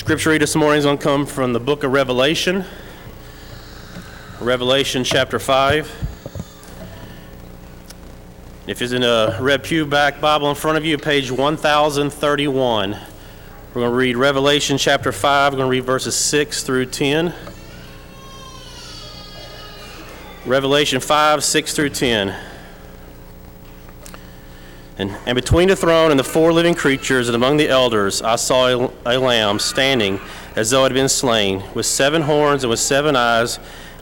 Scripture read this morning is going to come from the book of Revelation, Revelation chapter 5. If it's in a red pew back Bible in front of you, page 1031. We're going to read Revelation chapter 5. We're going to read verses 6 through 10. Revelation 5, 6 through 10. And, and between the throne and the four living creatures and among the elders, I saw a, a lamb standing as though it had been slain, with seven horns and with seven eyes,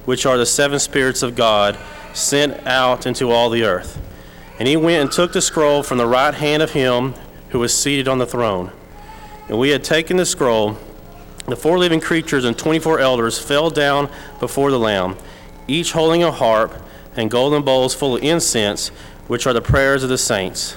which are the seven spirits of God, sent out into all the earth. And he went and took the scroll from the right hand of him who was seated on the throne. And we had taken the scroll. The four living creatures and 24 elders fell down before the Lamb, each holding a harp and golden bowls full of incense, which are the prayers of the saints.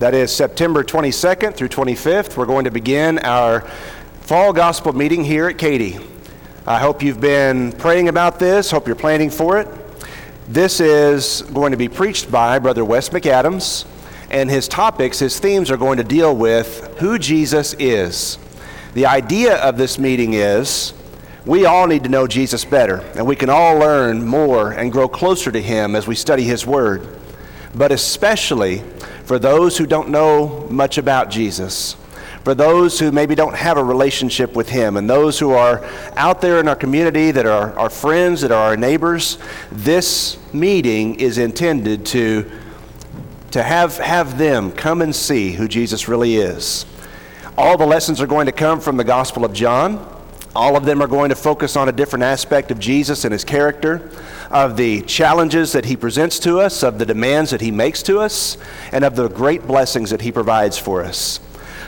that is September 22nd through 25th, we're going to begin our fall gospel meeting here at Katy. I hope you've been praying about this, hope you're planning for it. This is going to be preached by Brother Wes McAdams, and his topics, his themes are going to deal with who Jesus is. The idea of this meeting is we all need to know Jesus better, and we can all learn more and grow closer to him as we study his word but especially for those who don't know much about Jesus, for those who maybe don't have a relationship with Him, and those who are out there in our community that are our friends, that are our neighbors. This meeting is intended to, to have, have them come and see who Jesus really is. All the lessons are going to come from the Gospel of John. All of them are going to focus on a different aspect of Jesus and his character of the challenges that He presents to us, of the demands that He makes to us, and of the great blessings that He provides for us.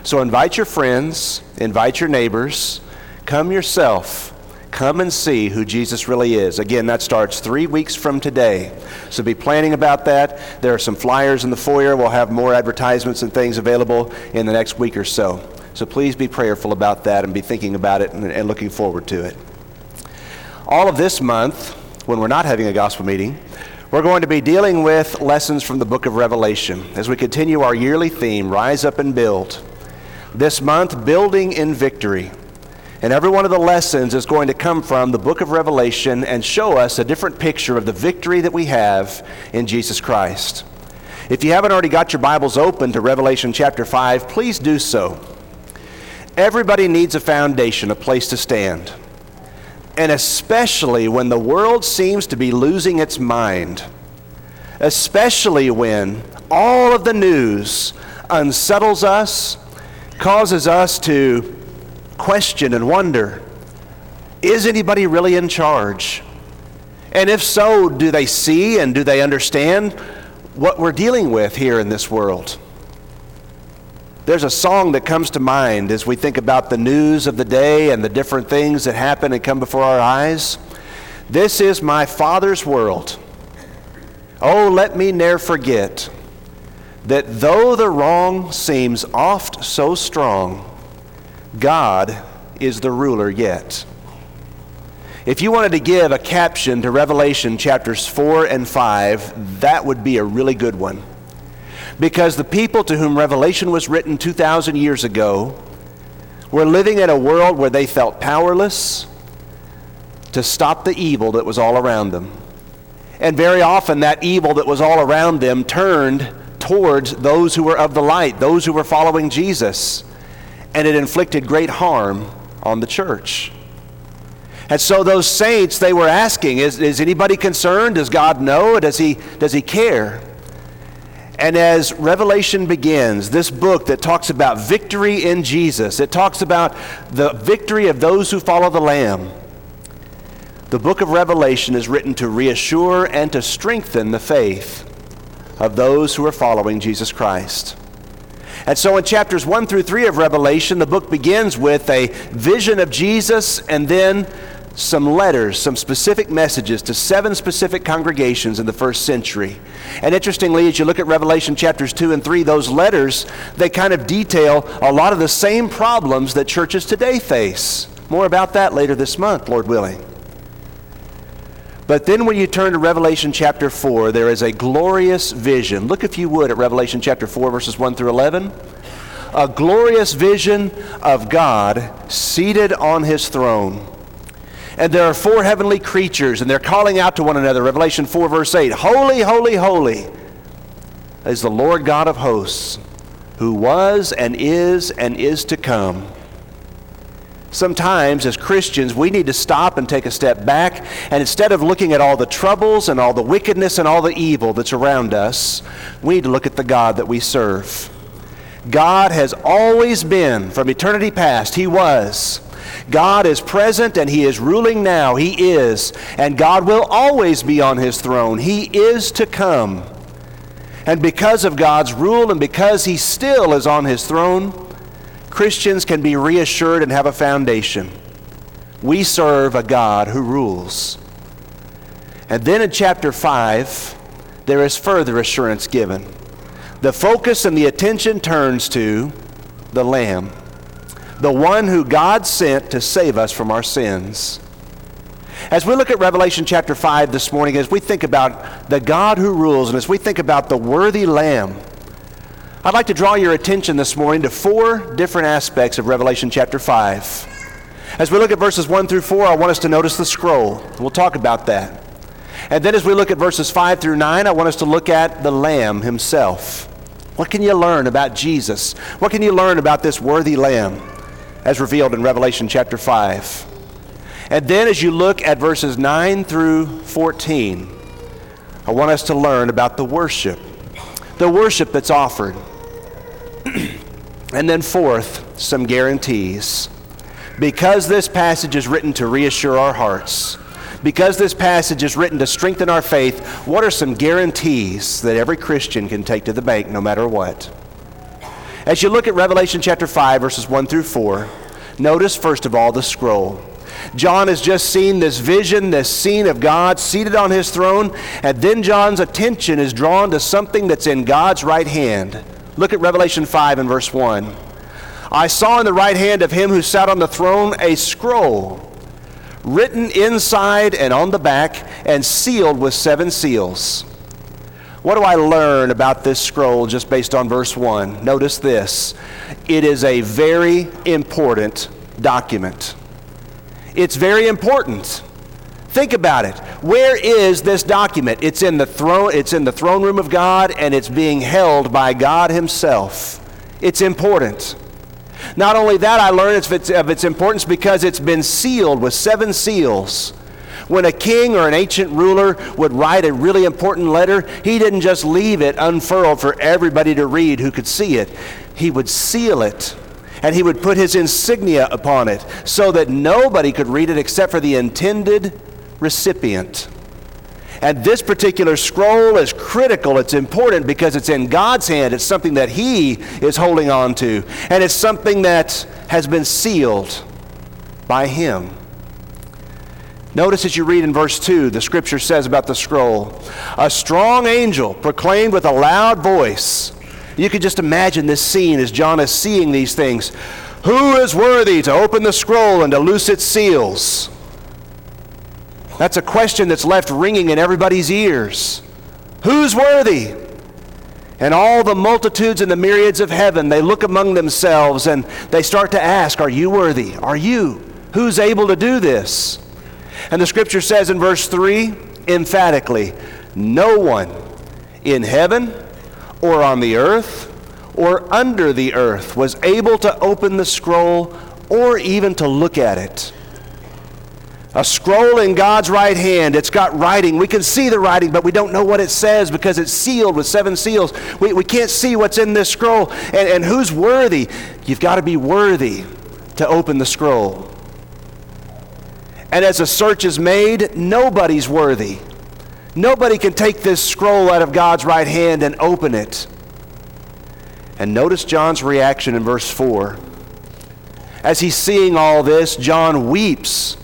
So invite your friends, invite your neighbors, come yourself. Come and see who Jesus really is. Again, that starts three weeks from today. So be planning about that. There are some flyers in the foyer. We'll have more advertisements and things available in the next week or so. So please be prayerful about that and be thinking about it and, and looking forward to it. All of this month, when we're not having a gospel meeting, we're going to be dealing with lessons from the book of Revelation as we continue our yearly theme, Rise Up and Build. This month, Building in Victory. And every one of the lessons is going to come from the book of Revelation and show us a different picture of the victory that we have in Jesus Christ. If you haven't already got your Bibles open to Revelation chapter 5, please do so. Everybody needs a foundation, a place to stand and especially when the world seems to be losing its mind, especially when all of the news unsettles us, causes us to question and wonder is anybody really in charge? And if so, do they see and do they understand what we're dealing with here in this world? There's a song that comes to mind as we think about the news of the day and the different things that happen and come before our eyes. This is my Father's world. Oh, let me ne'er forget that though the wrong seems oft so strong, God is the ruler yet. If you wanted to give a caption to Revelation chapters 4 and 5, that would be a really good one because the people to whom Revelation was written 2,000 years ago were living in a world where they felt powerless to stop the evil that was all around them. And very often, that evil that was all around them turned towards those who were of the light, those who were following Jesus. And it inflicted great harm on the church. And so those saints, they were asking, is, is anybody concerned? Does God know? Does he, does he care? And as Revelation begins, this book that talks about victory in Jesus, it talks about the victory of those who follow the Lamb. The book of Revelation is written to reassure and to strengthen the faith of those who are following Jesus Christ. And so in chapters 1 through 3 of Revelation, the book begins with a vision of Jesus and then some letters, some specific messages to seven specific congregations in the first century. And interestingly, as you look at Revelation chapters 2 and 3, those letters, they kind of detail a lot of the same problems that churches today face. More about that later this month, Lord willing. But then when you turn to Revelation chapter 4, there is a glorious vision. Look, if you would, at Revelation chapter 4, verses 1 through 11. A glorious vision of God seated on his throne. And there are four heavenly creatures, and they're calling out to one another. Revelation 4, verse 8 Holy, holy, holy is the Lord God of hosts, who was and is and is to come. Sometimes, as Christians, we need to stop and take a step back, and instead of looking at all the troubles and all the wickedness and all the evil that's around us, we need to look at the God that we serve. God has always been, from eternity past, He was. God is present and He is ruling now. He is. And God will always be on His throne. He is to come. And because of God's rule and because He still is on His throne, Christians can be reassured and have a foundation. We serve a God who rules. And then in chapter 5, there is further assurance given. The focus and the attention turns to the Lamb, the one who God sent to save us from our sins. As we look at Revelation chapter 5 this morning, as we think about the God who rules, and as we think about the worthy Lamb, I'd like to draw your attention this morning to four different aspects of Revelation chapter 5. As we look at verses 1 through 4, I want us to notice the scroll. We'll talk about that. And then as we look at verses 5 through 9, I want us to look at the Lamb himself. What can you learn about Jesus? What can you learn about this worthy Lamb as revealed in Revelation chapter 5? And then as you look at verses 9 through 14, I want us to learn about the worship, the worship that's offered. and then, fourth, some guarantees. Because this passage is written to reassure our hearts, because this passage is written to strengthen our faith, what are some guarantees that every Christian can take to the bank no matter what? As you look at Revelation chapter 5, verses 1 through 4, notice first of all the scroll. John has just seen this vision, this scene of God seated on his throne, and then John's attention is drawn to something that's in God's right hand. Look at Revelation 5 and verse 1. I saw in the right hand of him who sat on the throne a scroll written inside and on the back and sealed with seven seals. What do I learn about this scroll just based on verse 1? Notice this it is a very important document. It's very important. Think about it. Where is this document? It's in the throne it's in the throne room of God and it's being held by God himself. It's important. Not only that, I learned of its, of its importance because it's been sealed with seven seals. When a king or an ancient ruler would write a really important letter, he didn't just leave it unfurled for everybody to read who could see it. He would seal it and he would put his insignia upon it so that nobody could read it except for the intended recipient. And this particular scroll is critical. It's important because it's in God's hand. It's something that He is holding on to. And it's something that has been sealed by Him. Notice as you read in verse 2, the scripture says about the scroll A strong angel proclaimed with a loud voice. You could just imagine this scene as John is seeing these things. Who is worthy to open the scroll and to loose its seals? That's a question that's left ringing in everybody's ears. Who's worthy? And all the multitudes and the myriads of heaven, they look among themselves and they start to ask, Are you worthy? Are you? Who's able to do this? And the scripture says in verse 3 emphatically, No one in heaven or on the earth or under the earth was able to open the scroll or even to look at it a scroll in God's right hand. It's got writing. We can see the writing, but we don't know what it says because it's sealed with seven seals. We, we can't see what's in this scroll. And, and who's worthy? You've got to be worthy to open the scroll. And as a search is made, nobody's worthy. Nobody can take this scroll out of God's right hand and open it. And notice John's reaction in verse 4. As he's seeing all this, John weeps.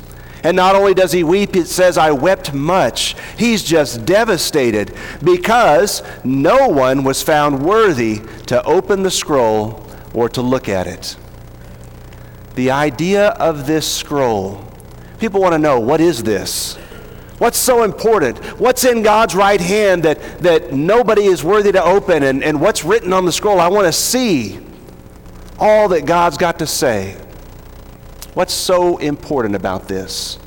And not only does he weep, it says, I wept much. He's just devastated because no one was found worthy to open the scroll or to look at it. The idea of this scroll, people want to know what is this? What's so important? What's in God's right hand that, that nobody is worthy to open? And, and what's written on the scroll? I want to see all that God's got to say. What's so important about this?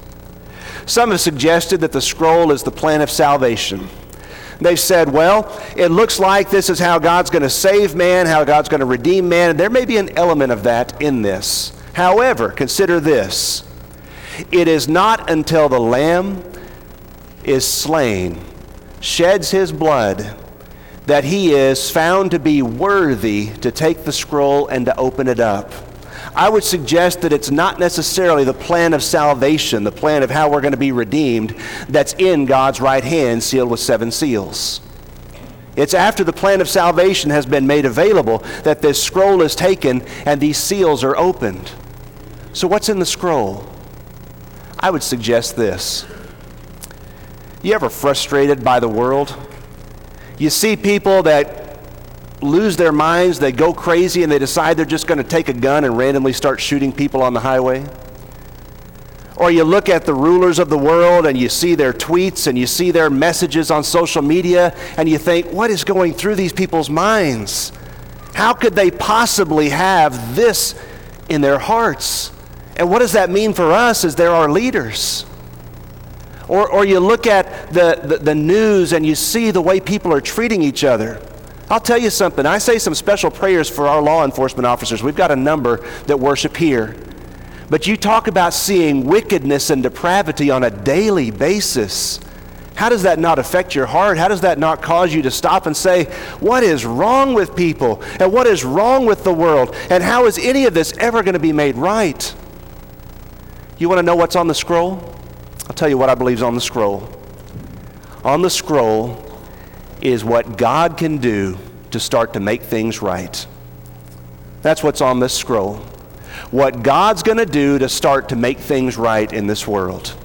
Some have suggested that the scroll is the plan of salvation. They've said, well, it looks like this is how God's going to save man, how God's going to redeem man, and there may be an element of that in this. However, consider this it is not until the Lamb is slain, sheds his blood, that he is found to be worthy to take the scroll and to open it up. I would suggest that it's not necessarily the plan of salvation, the plan of how we're going to be redeemed, that's in God's right hand sealed with seven seals. It's after the plan of salvation has been made available that this scroll is taken and these seals are opened. So, what's in the scroll? I would suggest this. You ever frustrated by the world? You see people that lose their minds, they go crazy, and they decide they're just going to take a gun and randomly start shooting people on the highway? Or you look at the rulers of the world and you see their tweets and you see their messages on social media and you think, what is going through these people's minds? How could they possibly have this in their hearts? And what does that mean for us is they're our leaders? Or, or you look at the, the, the news and you see the way people are treating each other. I'll tell you something. I say some special prayers for our law enforcement officers. We've got a number that worship here. But you talk about seeing wickedness and depravity on a daily basis. How does that not affect your heart? How does that not cause you to stop and say, What is wrong with people? And what is wrong with the world? And how is any of this ever going to be made right? You want to know what's on the scroll? I'll tell you what I believe is on the scroll. On the scroll is what God can do to start to make things right. That's what's on this scroll. What God's going to do to start to make things right in this world.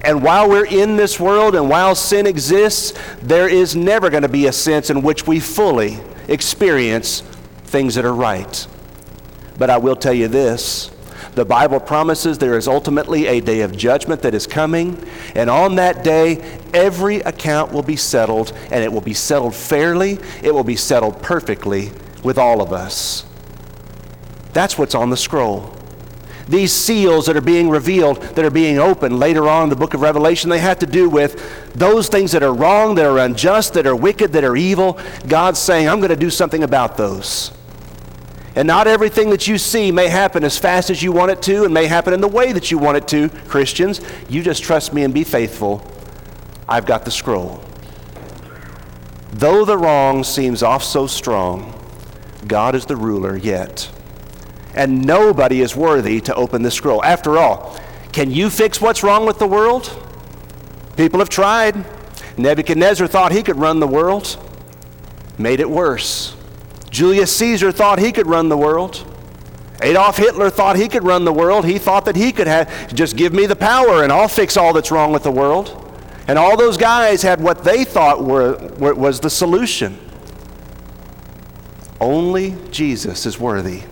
And while we're in this world and while sin exists, there is never going to be a sense in which we fully experience things that are right. But I will tell you this the Bible promises there is ultimately a day of judgment that is coming, and on that day, every account will be settled, and it will be settled fairly, it will be settled perfectly with all of us. That's what's on the scroll. These seals that are being revealed, that are being opened later on in the book of Revelation, they have to do with those things that are wrong, that are unjust, that are wicked, that are evil. God's saying, I'm going to do something about those. And not everything that you see may happen as fast as you want it to and may happen in the way that you want it to, Christians. You just trust me and be faithful. I've got the scroll. Though the wrong seems off so strong, God is the ruler yet. And nobody is worthy to open the scroll. After all, can you fix what's wrong with the world? People have tried. Nebuchadnezzar thought he could run the world, made it worse. Julius Caesar thought he could run the world. Adolf Hitler thought he could run the world. He thought that he could have, just give me the power and I'll fix all that's wrong with the world. And all those guys had what they thought were, were, was the solution. Only Jesus is worthy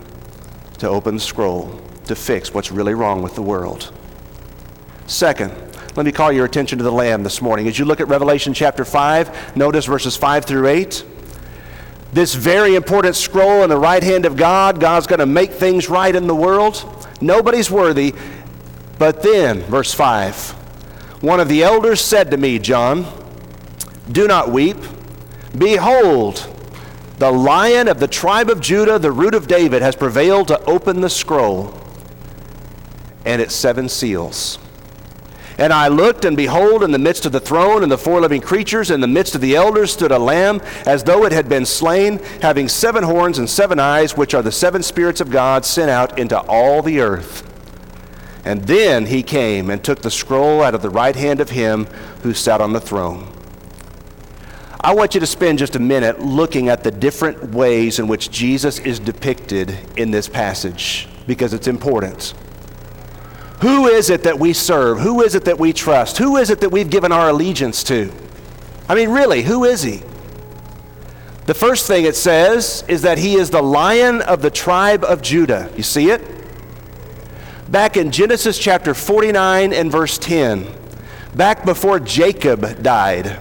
to open the scroll to fix what's really wrong with the world. Second, let me call your attention to the Lamb this morning. As you look at Revelation chapter 5, notice verses 5 through 8 this very important scroll in the right hand of God. God's going to make things right in the world. Nobody's worthy. But then, verse 5 one of the elders said to me, John, do not weep. Behold, the lion of the tribe of Judah, the root of David, has prevailed to open the scroll and its seven seals. And I looked, and behold, in the midst of the throne and the four living creatures, in the midst of the elders, stood a lamb, as though it had been slain, having seven horns and seven eyes, which are the seven spirits of God sent out into all the earth. And then he came and took the scroll out of the right hand of him who sat on the throne. I want you to spend just a minute looking at the different ways in which Jesus is depicted in this passage because it's important. Who is it that we serve? Who is it that we trust? Who is it that we've given our allegiance to? I mean, really, who is he? The first thing it says is that he is the lion of the tribe of Judah. You see it? Back in Genesis chapter 49 and verse 10, back before Jacob died,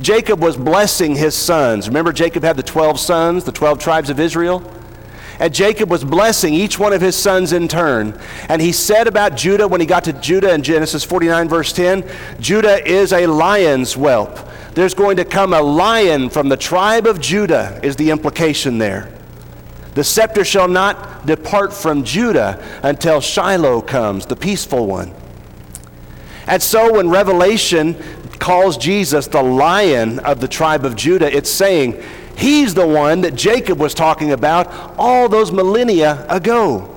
Jacob was blessing his sons. Remember, Jacob had the 12 sons, the 12 tribes of Israel? And Jacob was blessing each one of his sons in turn. And he said about Judah, when he got to Judah in Genesis 49, verse 10, Judah is a lion's whelp. There's going to come a lion from the tribe of Judah, is the implication there. The scepter shall not depart from Judah until Shiloh comes, the peaceful one. And so when Revelation calls Jesus the lion of the tribe of Judah, it's saying he's the one that Jacob was talking about all those millennia ago.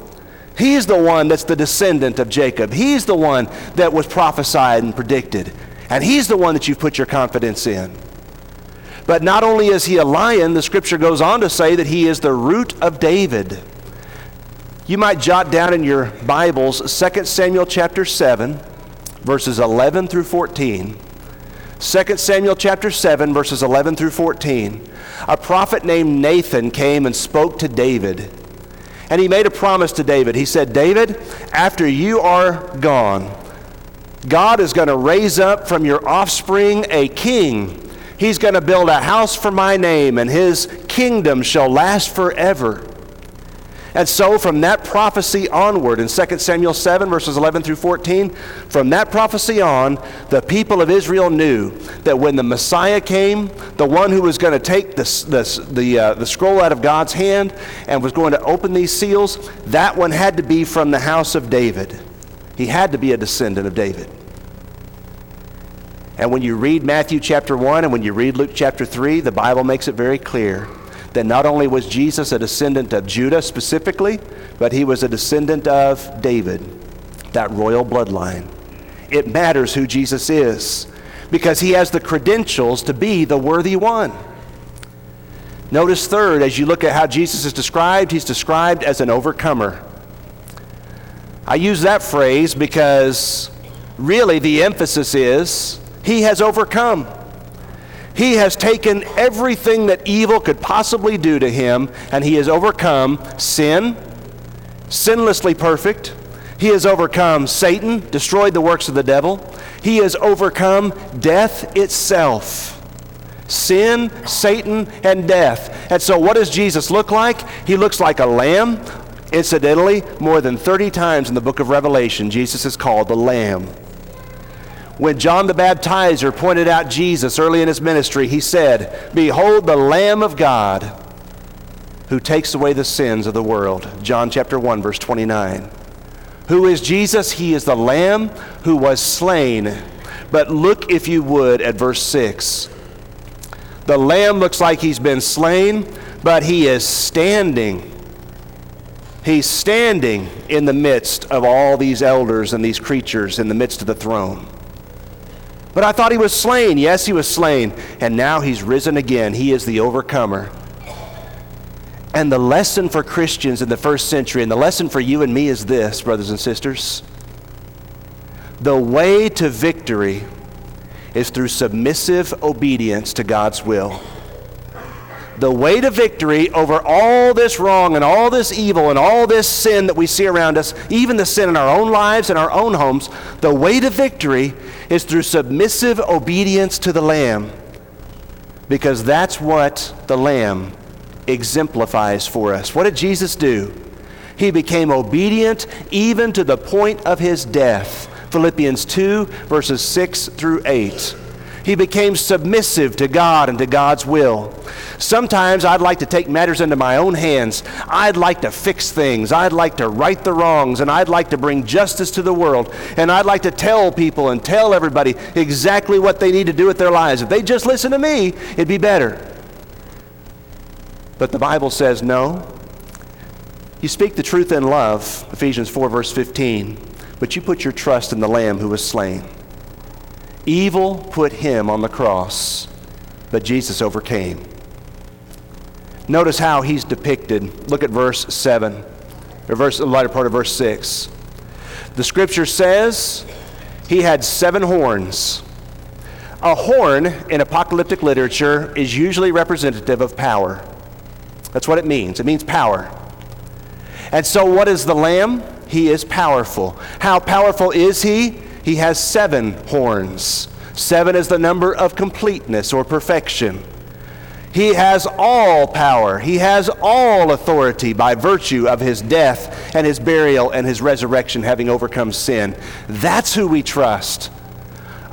He's the one that's the descendant of Jacob. He's the one that was prophesied and predicted. And he's the one that you've put your confidence in. But not only is he a lion, the scripture goes on to say that he is the root of David. You might jot down in your Bibles 2 Samuel chapter 7, verses 11 through 14. 2 Samuel chapter 7, verses 11 through 14. A prophet named Nathan came and spoke to David. And he made a promise to David. He said, David, after you are gone, God is going to raise up from your offspring a king. He's going to build a house for my name, and his kingdom shall last forever. And so, from that prophecy onward, in 2 Samuel 7, verses 11 through 14, from that prophecy on, the people of Israel knew that when the Messiah came, the one who was going to take the, the, the, uh, the scroll out of God's hand and was going to open these seals, that one had to be from the house of David. He had to be a descendant of David. And when you read Matthew chapter 1 and when you read Luke chapter 3, the Bible makes it very clear that not only was Jesus a descendant of Judah specifically, but he was a descendant of David, that royal bloodline. It matters who Jesus is because he has the credentials to be the worthy one. Notice, third, as you look at how Jesus is described, he's described as an overcomer. I use that phrase because really the emphasis is he has overcome. He has taken everything that evil could possibly do to him, and he has overcome sin, sinlessly perfect. He has overcome Satan, destroyed the works of the devil. He has overcome death itself. Sin, Satan, and death. And so, what does Jesus look like? He looks like a lamb. Incidentally, more than 30 times in the book of Revelation, Jesus is called the Lamb. When John the Baptizer pointed out Jesus early in his ministry, he said, Behold the Lamb of God who takes away the sins of the world. John chapter 1, verse 29. Who is Jesus? He is the Lamb who was slain. But look, if you would, at verse 6. The Lamb looks like he's been slain, but he is standing. He's standing in the midst of all these elders and these creatures in the midst of the throne. But I thought he was slain. Yes, he was slain. And now he's risen again. He is the overcomer. And the lesson for Christians in the first century, and the lesson for you and me is this, brothers and sisters. The way to victory is through submissive obedience to God's will the way to victory over all this wrong and all this evil and all this sin that we see around us, even the sin in our own lives and our own homes, the way to victory is through submissive obedience to the Lamb. Because that's what the Lamb exemplifies for us. What did Jesus do? He became obedient even to the point of his death. Philippians 2, verses 6 through 8. He became submissive to God and to God's will. Sometimes I'd like to take matters into my own hands. I'd like to fix things. I'd like to right the wrongs, and I'd like to bring justice to the world. And I'd like to tell people and tell everybody exactly what they need to do with their lives. If they just listen to me, it'd be better. But the Bible says no. You speak the truth in love, Ephesians 4, verse 15, but you put your trust in the Lamb who was slain. Evil put him on the cross. but Jesus overcame. Notice how he's depicted. Look at verse 7, or verse, the lighter part of verse 6. The scripture says he had seven horns. A horn in apocalyptic literature is usually representative of power. That's what it means. It means power. And so, what is the Lamb? He is powerful. How powerful is he? He has seven horns. Seven is the number of completeness or perfection. He has all power. He has all authority by virtue of his death and his burial and his resurrection, having overcome sin. That's who we trust.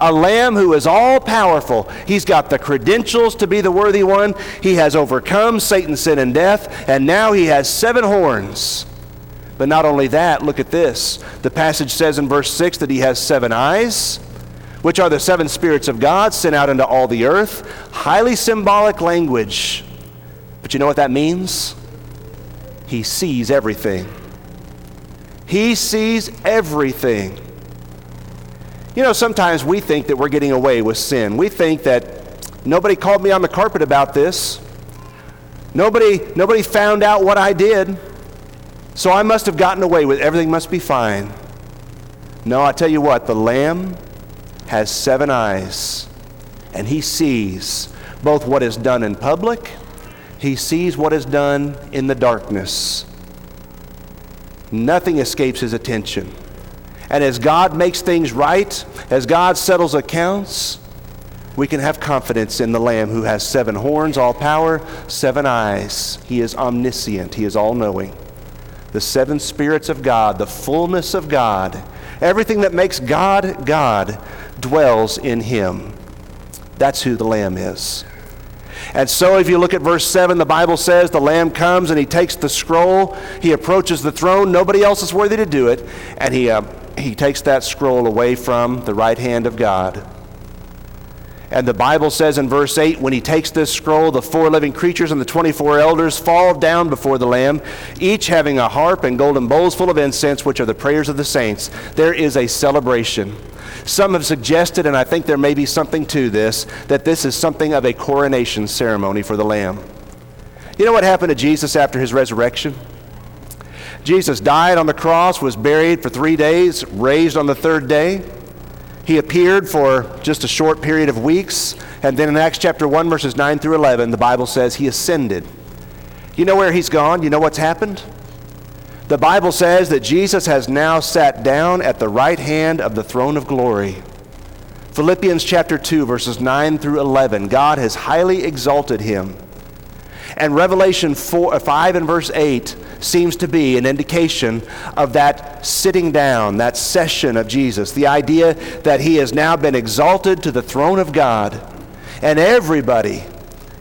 A lamb who is all powerful. He's got the credentials to be the worthy one. He has overcome Satan, sin, and death, and now he has seven horns. But not only that, look at this. The passage says in verse 6 that he has seven eyes which are the seven spirits of God sent out into all the earth. Highly symbolic language. But you know what that means? He sees everything. He sees everything. You know, sometimes we think that we're getting away with sin. We think that nobody called me on the carpet about this. Nobody, nobody found out what I did. So I must have gotten away with everything must be fine. No, I tell you what, the lamb has seven eyes, and he sees both what is done in public, he sees what is done in the darkness. Nothing escapes his attention. And as God makes things right, as God settles accounts, we can have confidence in the Lamb who has seven horns, all power, seven eyes. He is omniscient, He is all knowing. The seven spirits of God, the fullness of God, everything that makes God God dwells in him. That's who the Lamb is. And so, if you look at verse 7, the Bible says the Lamb comes and he takes the scroll. He approaches the throne. Nobody else is worthy to do it. And he, uh, he takes that scroll away from the right hand of God. And the Bible says in verse 8, when he takes this scroll, the four living creatures and the 24 elders fall down before the Lamb, each having a harp and golden bowls full of incense, which are the prayers of the saints. There is a celebration. Some have suggested, and I think there may be something to this, that this is something of a coronation ceremony for the Lamb. You know what happened to Jesus after his resurrection? Jesus died on the cross, was buried for three days, raised on the third day. He appeared for just a short period of weeks, and then in Acts chapter 1, verses 9 through 11, the Bible says he ascended. You know where he's gone? You know what's happened? The Bible says that Jesus has now sat down at the right hand of the throne of glory. Philippians chapter 2, verses 9 through 11. God has highly exalted him. And Revelation 4, 5 and verse 8 seems to be an indication of that sitting down, that session of Jesus. The idea that he has now been exalted to the throne of God, and everybody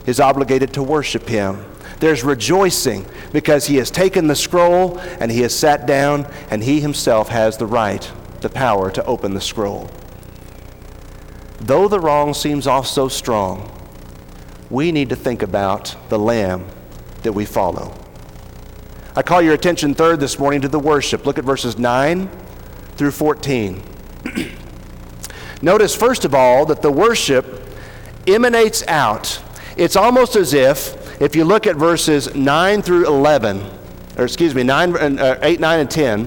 is obligated to worship him. There's rejoicing because he has taken the scroll and he has sat down, and he himself has the right, the power to open the scroll. Though the wrong seems off so strong, we need to think about the Lamb that we follow. I call your attention third this morning to the worship. Look at verses 9 through 14. Notice, first of all, that the worship emanates out. It's almost as if if you look at verses 9 through 11, or excuse me, 9, uh, 8, 9, and 10,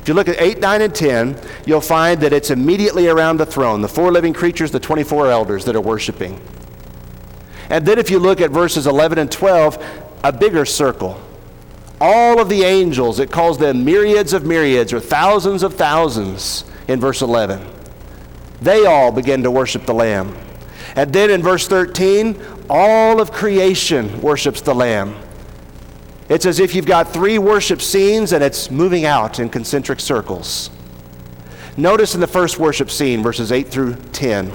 if you look at 8, 9, and 10, you'll find that it's immediately around the throne, the four living creatures, the 24 elders that are worshiping. And then if you look at verses 11 and 12, a bigger circle. All of the angels, it calls them myriads of myriads or thousands of thousands in verse 11. They all begin to worship the Lamb. And then in verse 13, all of creation worships the Lamb. It's as if you've got three worship scenes and it's moving out in concentric circles. Notice in the first worship scene, verses 8 through 10,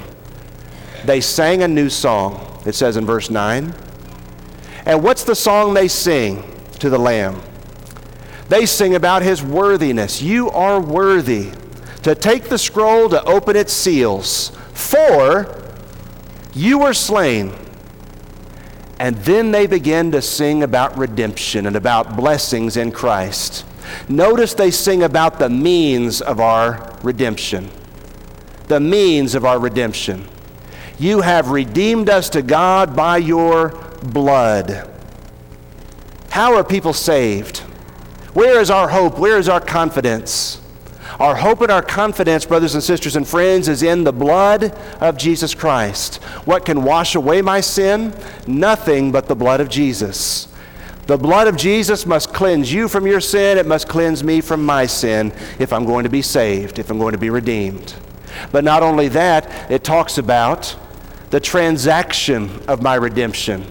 they sang a new song, it says in verse 9. And what's the song they sing to the Lamb? They sing about his worthiness. You are worthy to take the scroll to open its seals, for you were slain and then they begin to sing about redemption and about blessings in Christ. Notice they sing about the means of our redemption. The means of our redemption. You have redeemed us to God by your blood. How are people saved? Where is our hope? Where is our confidence? Our hope and our confidence, brothers and sisters and friends, is in the blood of Jesus Christ. What can wash away my sin? Nothing but the blood of Jesus. The blood of Jesus must cleanse you from your sin. It must cleanse me from my sin if I'm going to be saved, if I'm going to be redeemed. But not only that, it talks about the transaction of my redemption.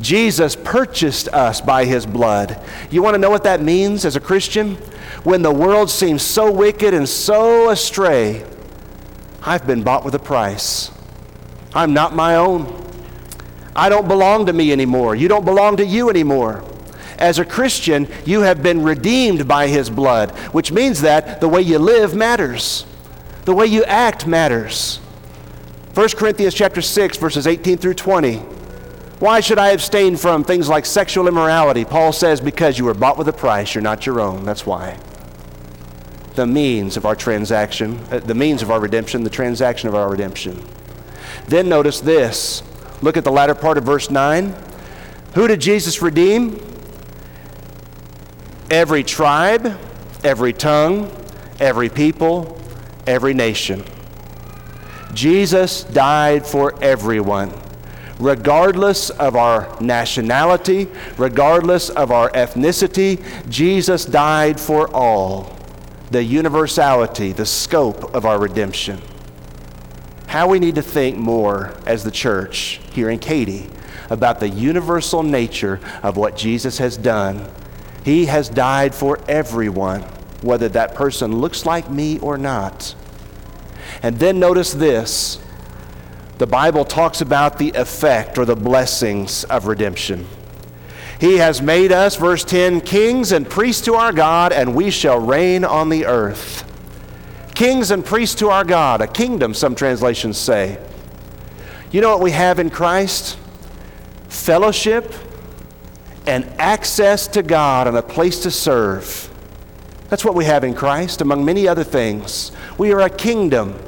Jesus purchased us by his blood. You want to know what that means as a Christian? When the world seems so wicked and so astray, I've been bought with a price. I'm not my own. I don't belong to me anymore. You don't belong to you anymore. As a Christian, you have been redeemed by his blood, which means that the way you live matters. The way you act matters. 1 Corinthians chapter 6 verses 18 through 20. Why should I abstain from things like sexual immorality? Paul says because you were bought with a price, you're not your own. That's why. The means of our transaction, uh, the means of our redemption, the transaction of our redemption. Then notice this. Look at the latter part of verse 9. Who did Jesus redeem? Every tribe, every tongue, every people, every nation. Jesus died for everyone, regardless of our nationality, regardless of our ethnicity. Jesus died for all. The universality, the scope of our redemption. How we need to think more as the church here in Katy about the universal nature of what Jesus has done. He has died for everyone, whether that person looks like me or not. And then notice this the Bible talks about the effect or the blessings of redemption. He has made us, verse 10, kings and priests to our God, and we shall reign on the earth. Kings and priests to our God, a kingdom, some translations say. You know what we have in Christ? Fellowship and access to God and a place to serve. That's what we have in Christ, among many other things. We are a kingdom.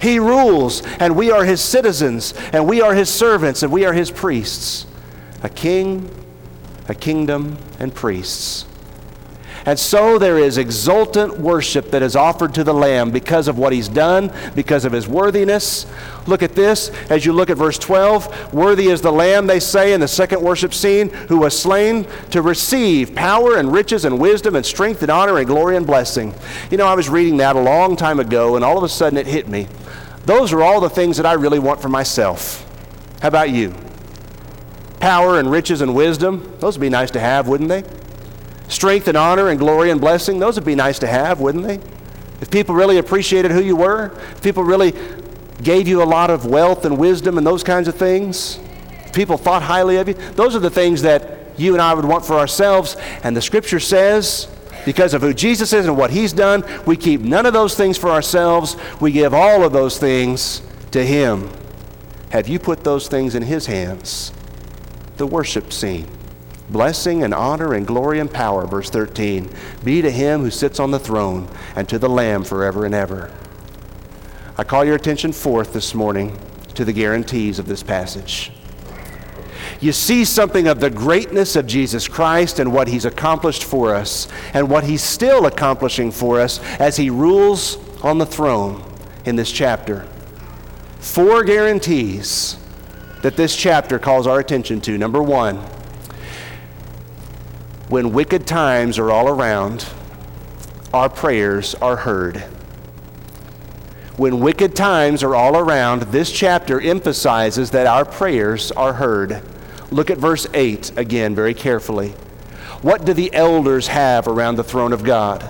He rules, and we are his citizens, and we are his servants, and we are his priests. A king, a kingdom, and priests. And so there is exultant worship that is offered to the Lamb because of what he's done, because of his worthiness. Look at this as you look at verse 12. Worthy is the Lamb, they say in the second worship scene, who was slain to receive power and riches and wisdom and strength and honor and glory and blessing. You know, I was reading that a long time ago, and all of a sudden it hit me. Those are all the things that I really want for myself. How about you? Power and riches and wisdom, those would be nice to have, wouldn't they? Strength and honor and glory and blessing, those would be nice to have, wouldn't they? If people really appreciated who you were, if people really gave you a lot of wealth and wisdom and those kinds of things, people thought highly of you, those are the things that you and I would want for ourselves. And the scripture says, because of who Jesus is and what he's done, we keep none of those things for ourselves. We give all of those things to him. Have you put those things in his hands? The worship scene. Blessing and honor and glory and power, verse 13, be to him who sits on the throne and to the Lamb forever and ever. I call your attention fourth this morning to the guarantees of this passage. You see something of the greatness of Jesus Christ and what he's accomplished for us, and what he's still accomplishing for us as he rules on the throne in this chapter. Four guarantees that this chapter calls our attention to. Number one, when wicked times are all around, our prayers are heard. When wicked times are all around, this chapter emphasizes that our prayers are heard. Look at verse 8 again very carefully. What do the elders have around the throne of God?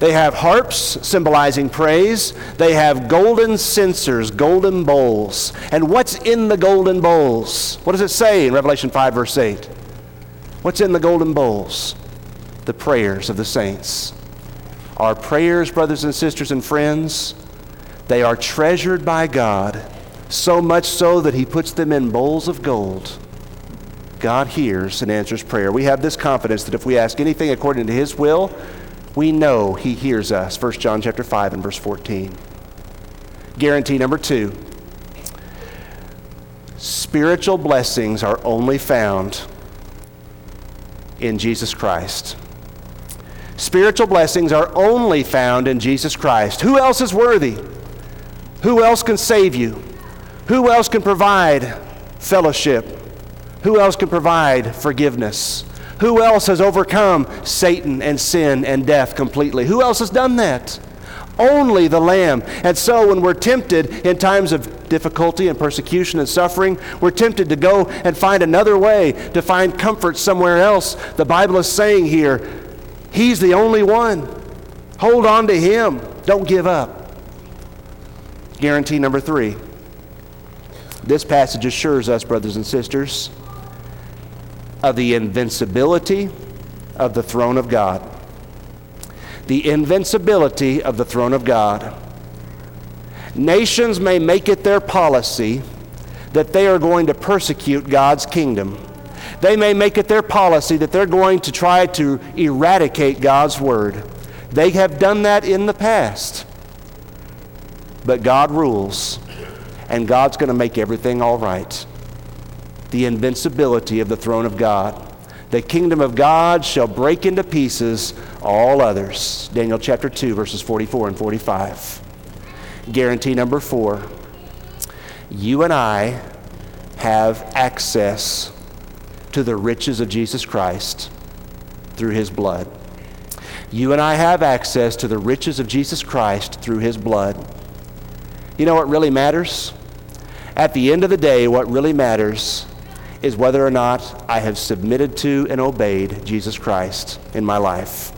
They have harps symbolizing praise. They have golden censers, golden bowls. And what's in the golden bowls? What does it say in Revelation 5, verse 8? What's in the golden bowls? The prayers of the saints. Our prayers, brothers and sisters and friends, they are treasured by God, so much so that He puts them in bowls of gold. God hears and answers prayer. We have this confidence that if we ask anything according to His will, we know He hears us. 1 John chapter 5 and verse 14. Guarantee number two. Spiritual blessings are only found in Jesus Christ. Spiritual blessings are only found in Jesus Christ. Who else is worthy? Who else can save you? Who else can provide fellowship? Who else can provide forgiveness? Who else has overcome Satan and sin and death completely? Who else has done that? Only the Lamb. And so when we're tempted in times of difficulty and persecution and suffering, we're tempted to go and find another way, to find comfort somewhere else. The Bible is saying here, He's the only one. Hold on to Him. Don't give up. Guarantee number three. This passage assures us, brothers and sisters, of the invincibility of the throne of God. The invincibility of the throne of God. Nations may make it their policy that they are going to persecute God's kingdom. They may make it their policy that they're going to try to eradicate God's word. They have done that in the past. But God rules, and God's going to make everything all right. The invincibility of the throne of God. The kingdom of God shall break into pieces all others. Daniel chapter 2, verses 44 and 45. Guarantee number four you and I have access to the riches of Jesus Christ through his blood. You and I have access to the riches of Jesus Christ through his blood. You know what really matters? At the end of the day, what really matters is whether or not I have submitted to and obeyed Jesus Christ in my life.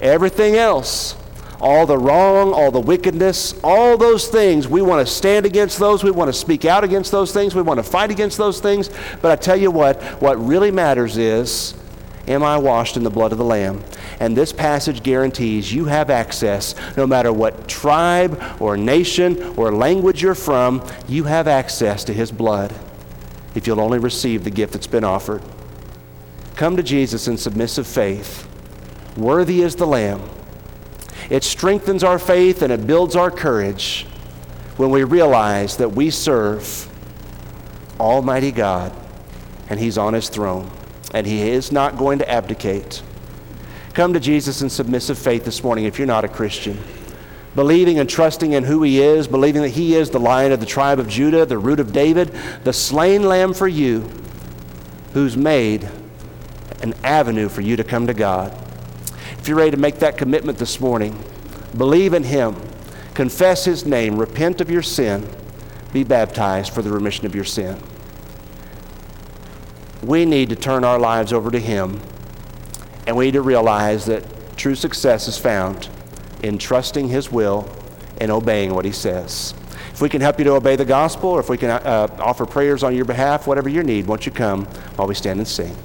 Everything else, all the wrong, all the wickedness, all those things, we want to stand against those. We want to speak out against those things. We want to fight against those things. But I tell you what, what really matters is am I washed in the blood of the Lamb? And this passage guarantees you have access, no matter what tribe or nation or language you're from, you have access to His blood if you'll only receive the gift that's been offered. Come to Jesus in submissive faith. Worthy is the Lamb. It strengthens our faith and it builds our courage when we realize that we serve Almighty God and He's on His throne and He is not going to abdicate. Come to Jesus in submissive faith this morning if you're not a Christian. Believing and trusting in who He is, believing that He is the lion of the tribe of Judah, the root of David, the slain lamb for you, who's made an avenue for you to come to God. If you're ready to make that commitment this morning, believe in Him, confess His name, repent of your sin, be baptized for the remission of your sin. We need to turn our lives over to Him, and we need to realize that true success is found in trusting His will and obeying what He says. If we can help you to obey the gospel, or if we can uh, offer prayers on your behalf, whatever your need, won't you come while we stand and sing?